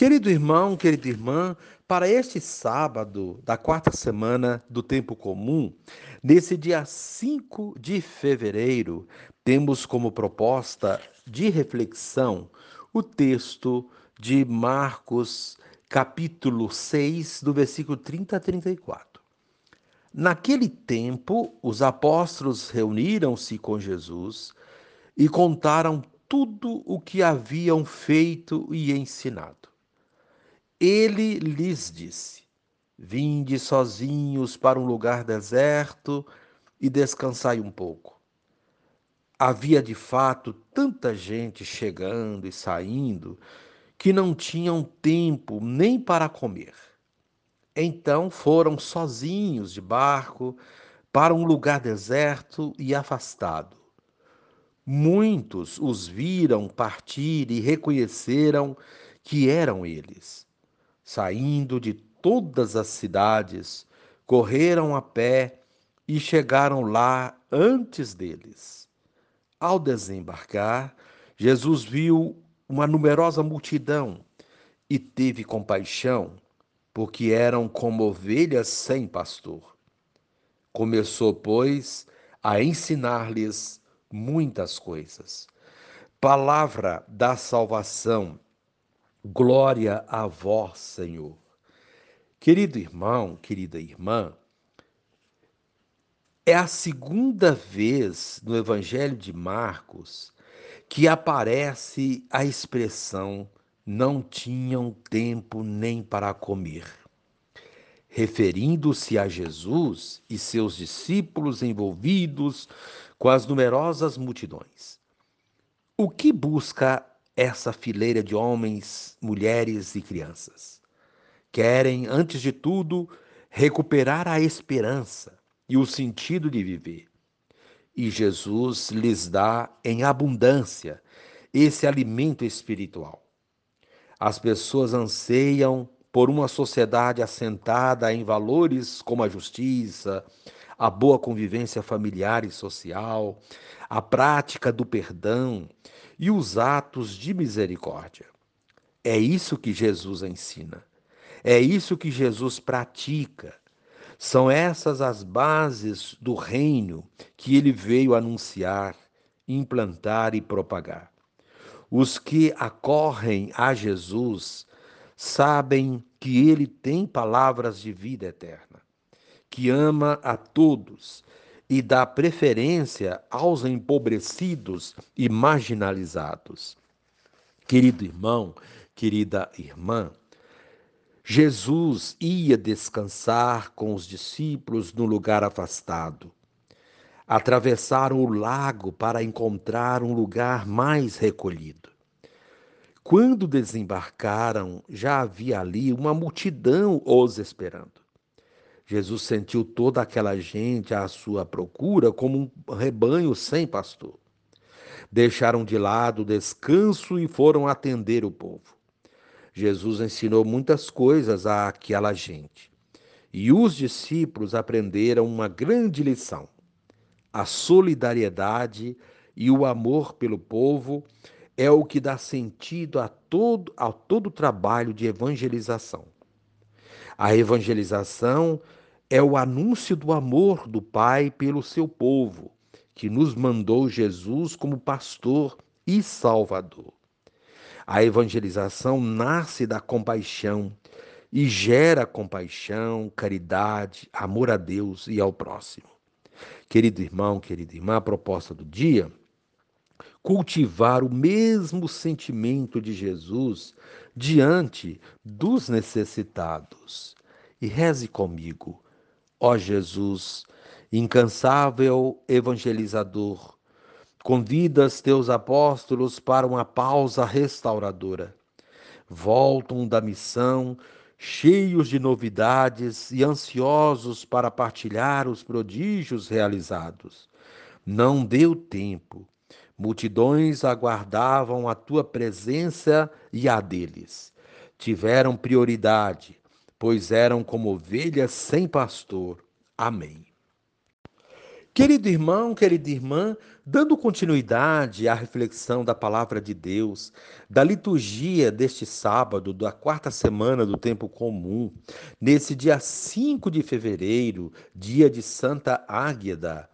Querido irmão, querida irmã, para este sábado da quarta semana do tempo comum, nesse dia 5 de fevereiro, temos como proposta de reflexão o texto de Marcos, capítulo 6, do versículo 30 a 34. Naquele tempo, os apóstolos reuniram-se com Jesus e contaram tudo o que haviam feito e ensinado. Ele lhes disse: Vinde sozinhos para um lugar deserto e descansai um pouco. Havia de fato tanta gente chegando e saindo que não tinham tempo nem para comer. Então foram sozinhos de barco para um lugar deserto e afastado. Muitos os viram partir e reconheceram que eram eles saindo de todas as cidades, correram a pé e chegaram lá antes deles. Ao desembarcar, Jesus viu uma numerosa multidão e teve compaixão, porque eram como ovelhas sem pastor. Começou, pois, a ensinar-lhes muitas coisas. Palavra da salvação Glória a vós, Senhor. Querido irmão, querida irmã, é a segunda vez no Evangelho de Marcos que aparece a expressão não tinham tempo nem para comer. Referindo-se a Jesus e seus discípulos envolvidos com as numerosas multidões. O que busca essa fileira de homens, mulheres e crianças. Querem, antes de tudo, recuperar a esperança e o sentido de viver. E Jesus lhes dá em abundância esse alimento espiritual. As pessoas anseiam por uma sociedade assentada em valores como a justiça, a boa convivência familiar e social, a prática do perdão e os atos de misericórdia. É isso que Jesus ensina. É isso que Jesus pratica. São essas as bases do reino que ele veio anunciar, implantar e propagar. Os que acorrem a Jesus sabem que ele tem palavras de vida eterna, que ama a todos e dá preferência aos empobrecidos e marginalizados. Querido irmão, querida irmã, Jesus ia descansar com os discípulos no lugar afastado. Atravessaram o lago para encontrar um lugar mais recolhido. Quando desembarcaram, já havia ali uma multidão os esperando. Jesus sentiu toda aquela gente à sua procura como um rebanho sem pastor. Deixaram de lado o descanso e foram atender o povo. Jesus ensinou muitas coisas àquela gente. E os discípulos aprenderam uma grande lição: a solidariedade e o amor pelo povo é o que dá sentido a todo, a todo o trabalho de evangelização. A evangelização é o anúncio do amor do Pai pelo seu povo, que nos mandou Jesus como pastor e salvador. A evangelização nasce da compaixão e gera compaixão, caridade, amor a Deus e ao próximo. Querido irmão, querida irmã, a proposta do dia cultivar o mesmo sentimento de Jesus diante dos necessitados. E reze comigo. Ó Jesus, incansável evangelizador, convidas teus apóstolos para uma pausa restauradora. Voltam da missão, cheios de novidades e ansiosos para partilhar os prodígios realizados. Não deu tempo. Multidões aguardavam a tua presença e a deles. Tiveram prioridade pois eram como ovelhas sem pastor. Amém. Querido irmão, querida irmã, dando continuidade à reflexão da palavra de Deus, da liturgia deste sábado, da quarta semana do tempo comum, nesse dia 5 de fevereiro, dia de Santa Águeda,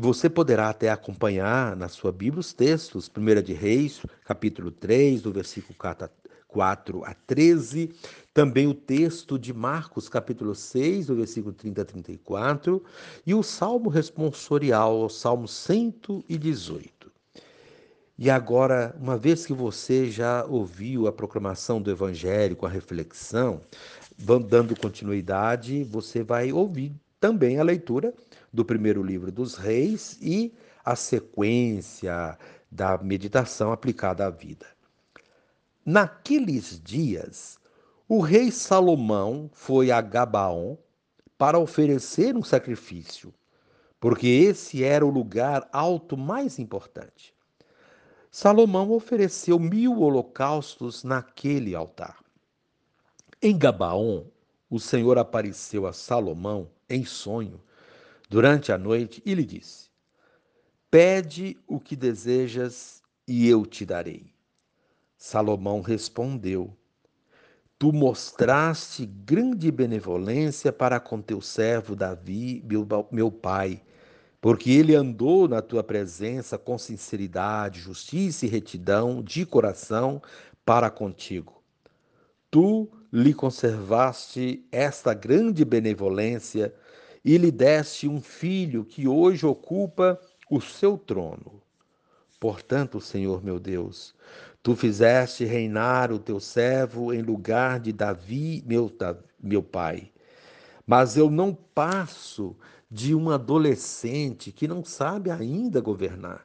você poderá até acompanhar na sua Bíblia os textos, 1 de Reis, capítulo 3, do versículo 4 a 13, também o texto de Marcos, capítulo 6, do versículo 30 a 34, e o salmo responsorial, o salmo 118. E agora, uma vez que você já ouviu a proclamação do evangelho com a reflexão, dando continuidade, você vai ouvir também a leitura do primeiro livro dos reis e a sequência da meditação aplicada à vida. Naqueles dias, o rei Salomão foi a Gabaon para oferecer um sacrifício, porque esse era o lugar alto mais importante. Salomão ofereceu mil holocaustos naquele altar. Em Gabaon, o Senhor apareceu a Salomão em sonho durante a noite e lhe disse: Pede o que desejas e eu te darei. Salomão respondeu: Tu mostraste grande benevolência para com teu servo Davi, meu, pai, porque ele andou na tua presença com sinceridade, justiça e retidão de coração para contigo. Tu lhe conservaste esta grande benevolência e lhe deste um filho que hoje ocupa o seu trono. Portanto, Senhor meu Deus, tu fizeste reinar o teu servo em lugar de Davi, meu, meu pai. Mas eu não passo de um adolescente que não sabe ainda governar.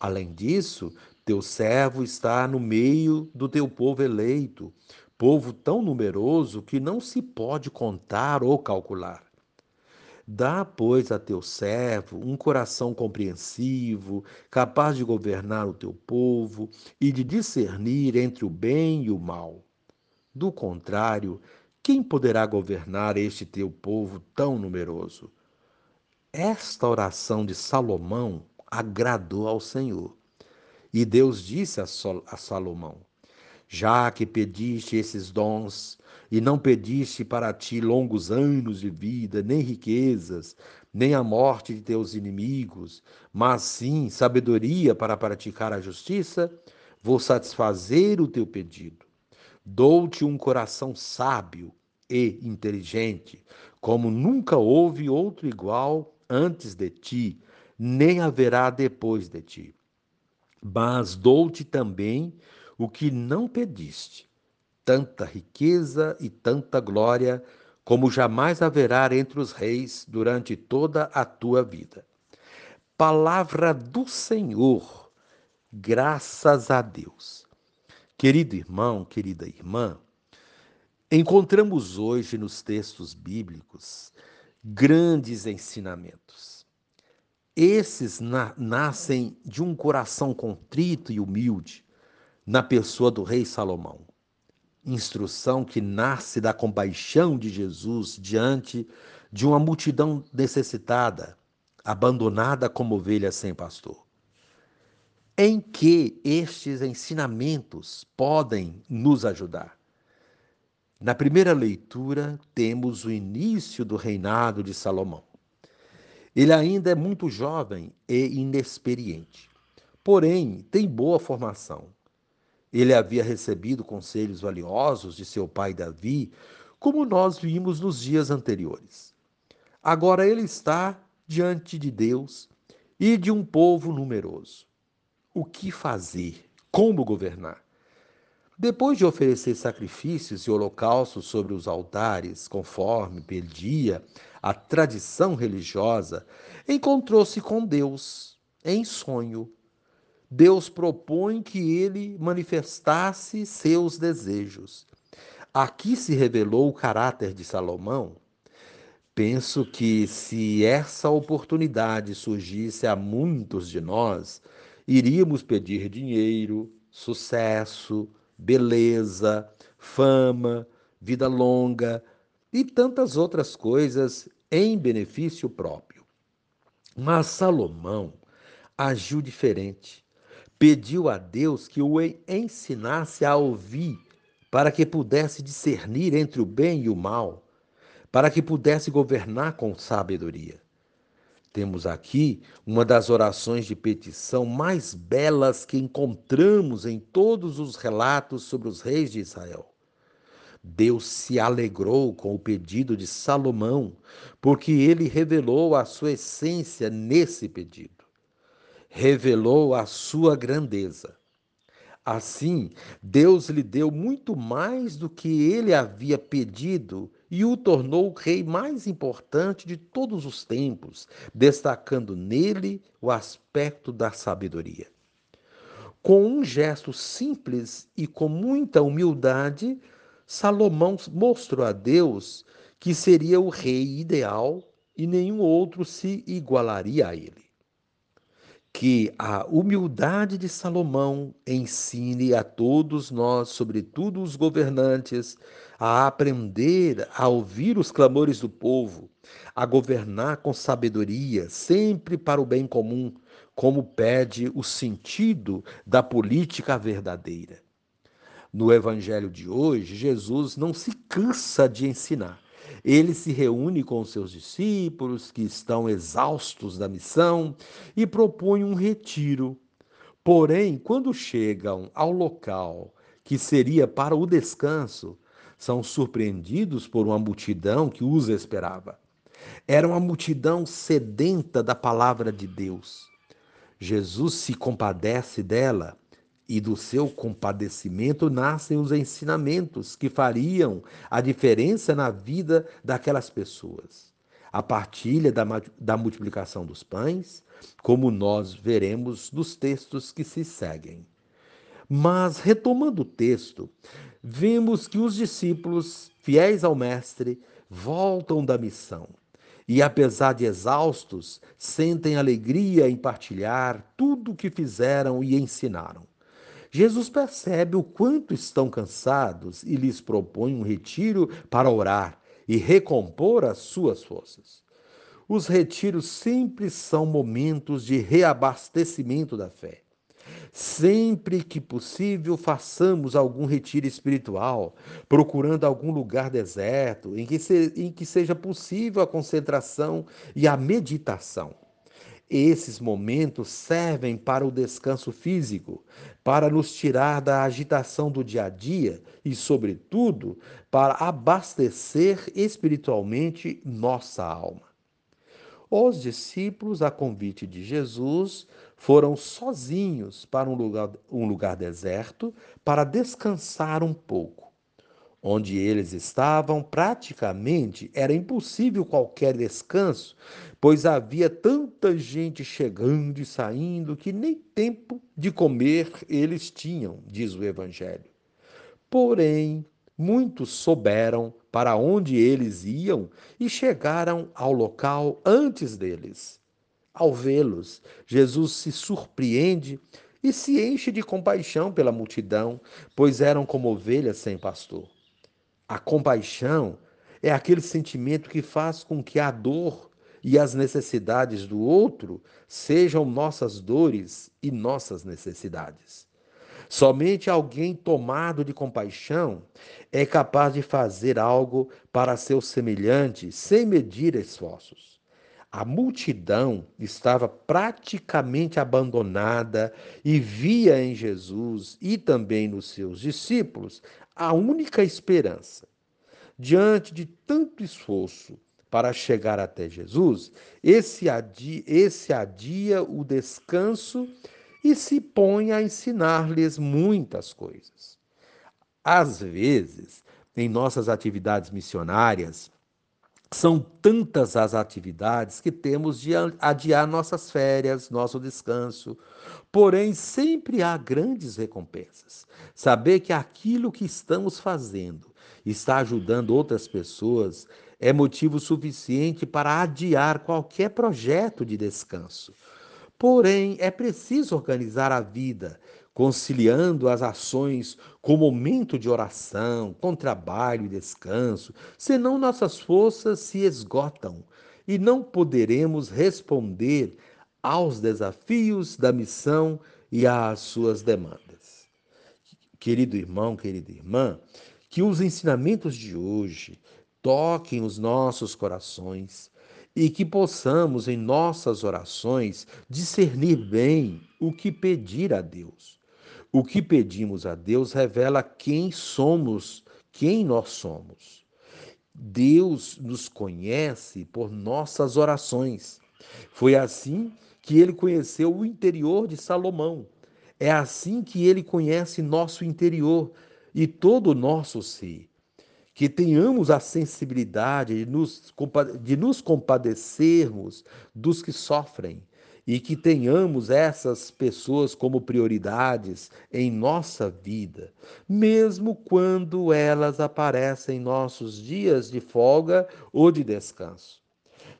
Além disso, teu servo está no meio do teu povo eleito, povo tão numeroso que não se pode contar ou calcular. Dá, pois, a teu servo um coração compreensivo, capaz de governar o teu povo e de discernir entre o bem e o mal. Do contrário, quem poderá governar este teu povo tão numeroso? Esta oração de Salomão agradou ao Senhor. E Deus disse a, Salomão: Já que pediste esses dons e não pediste para ti longos anos de vida, nem riquezas, nem a morte de teus inimigos, mas sim sabedoria para praticar a justiça, vou satisfazer o teu pedido. Dou-te um coração sábio e inteligente, como nunca houve outro igual antes de ti, nem haverá depois de ti. Mas dou-te também o que não pediste tanta riqueza e tanta glória como jamais haverá entre os reis durante toda a tua vida. Palavra do Senhor, graças a Deus. Querido irmão, querida irmã, encontramos hoje nos textos bíblicos grandes ensinamentos. Esses na nascem de um coração contrito e humilde na pessoa do rei Salomão instrução que nasce da compaixão de Jesus diante de uma multidão necessitada, abandonada como ovelha sem pastor. Em que estes ensinamentos podem nos ajudar? Na primeira leitura, temos o início do reinado de Salomão. Ele ainda é muito jovem e inexperiente, porém tem boa formação ele havia recebido conselhos valiosos de seu pai Davi, como nós vimos nos dias anteriores. Agora ele está diante de Deus e de um povo numeroso. O que fazer? Como governar? Depois de oferecer sacrifícios e holocaustos sobre os altares, conforme pedia a tradição religiosa, encontrou-se com Deus em sonho Deus propõe que ele manifestasse seus desejos. Aqui se revelou o caráter de Salomão. Penso que se essa oportunidade surgisse a muitos de nós, iríamos pedir dinheiro, sucesso, beleza, fama, vida longa e tantas outras coisas em benefício próprio. Mas Salomão agiu diferente. Pediu a Deus que o ensinasse a ouvir, para que pudesse discernir entre o bem e o mal, para que pudesse governar com sabedoria. Temos aqui uma das orações de petição mais belas que encontramos em todos os relatos sobre os reis de Israel. Deus se alegrou com o pedido de Salomão, porque ele revelou a sua essência nesse pedido. Revelou a sua grandeza. Assim, Deus lhe deu muito mais do que ele havia pedido e o tornou o rei mais importante de todos os tempos, destacando nele o aspecto da sabedoria. Com um gesto simples e com muita humildade, Salomão mostrou a Deus que seria o rei ideal e nenhum outro se igualaria a ele. Que a humildade de Salomão ensine a todos nós, sobretudo os governantes, a aprender a ouvir os clamores do povo, a governar com sabedoria, sempre para o bem comum, como pede o sentido da política verdadeira. No evangelho de hoje, Jesus não se cansa de ensinar. Ele se reúne com seus discípulos, que estão exaustos da missão, e propõe um retiro. Porém, quando chegam ao local que seria para o descanso, são surpreendidos por uma multidão que os esperava. Era uma multidão sedenta da palavra de Deus. Jesus se compadece dela e do seu compadecimento nascem os ensinamentos que fariam a diferença na vida daquelas pessoas. A partilha da, da multiplicação dos pães, como nós veremos nos textos que se seguem. Mas, retomando o texto, vemos que os discípulos, fiéis ao Mestre, voltam da missão e, apesar de exaustos, sentem alegria em partilhar tudo o que fizeram e ensinaram. Jesus percebe o quanto estão cansados e lhes propõe um retiro para orar e recompor as suas forças. Os retiros sempre são momentos de reabastecimento da fé. Sempre que possível, façamos algum retiro espiritual, procurando algum lugar deserto em que, se, em que seja possível a concentração e a meditação. Esses momentos servem para o descanso físico, para nos tirar da agitação do dia a dia e, sobretudo, para abastecer espiritualmente nossa alma. Os discípulos, a convite de Jesus, foram sozinhos para um lugar, um lugar deserto para descansar um pouco. Onde eles estavam, praticamente era impossível qualquer descanso, pois havia tanta gente chegando e saindo que nem tempo de comer eles tinham, diz o Evangelho. Porém, muitos souberam para onde eles iam e chegaram ao local antes deles. Ao vê-los, Jesus se surpreende e se enche de compaixão pela multidão, pois eram como ovelhas sem pastor. A compaixão é aquele sentimento que faz com que a dor e as necessidades do outro sejam nossas dores e nossas necessidades. Somente alguém tomado de compaixão é capaz de fazer algo para seu semelhante sem medir esforços. A multidão estava praticamente abandonada e via em Jesus e também nos seus discípulos a única esperança. Diante de tanto esforço para chegar até Jesus, esse adia, esse adia o descanso e se põe a ensinar-lhes muitas coisas. Às vezes, em nossas atividades missionárias, são tantas as atividades que temos de adiar nossas férias, nosso descanso. Porém, sempre há grandes recompensas. Saber que aquilo que estamos fazendo está ajudando outras pessoas é motivo suficiente para adiar qualquer projeto de descanso. Porém, é preciso organizar a vida, conciliando as ações com momento de oração, com trabalho e descanso, senão nossas forças se esgotam e não poderemos responder aos desafios da missão e às suas demandas. Querido irmão, querida irmã, que os ensinamentos de hoje toquem os nossos corações e que possamos, em nossas orações, discernir bem o que pedir a Deus. O que pedimos a Deus revela quem somos, quem nós somos. Deus nos conhece por nossas orações. Foi assim que ele conheceu o interior de Salomão. É assim que ele conhece nosso interior e todo o nosso ser. Que tenhamos a sensibilidade de nos, de nos compadecermos dos que sofrem e que tenhamos essas pessoas como prioridades em nossa vida, mesmo quando elas aparecem em nossos dias de folga ou de descanso.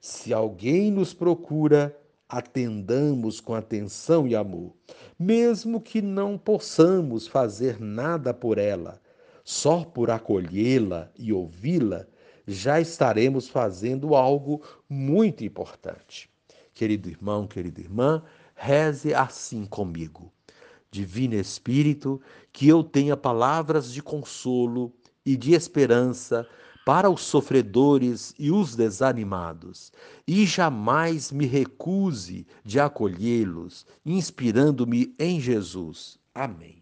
Se alguém nos procura, atendamos com atenção e amor, mesmo que não possamos fazer nada por ela, só por acolhê-la e ouvi-la, já estaremos fazendo algo muito importante. Querido irmão, querida irmã, reze assim comigo. Divino Espírito, que eu tenha palavras de consolo e de esperança para os sofredores e os desanimados, e jamais me recuse de acolhê-los, inspirando-me em Jesus. Amém.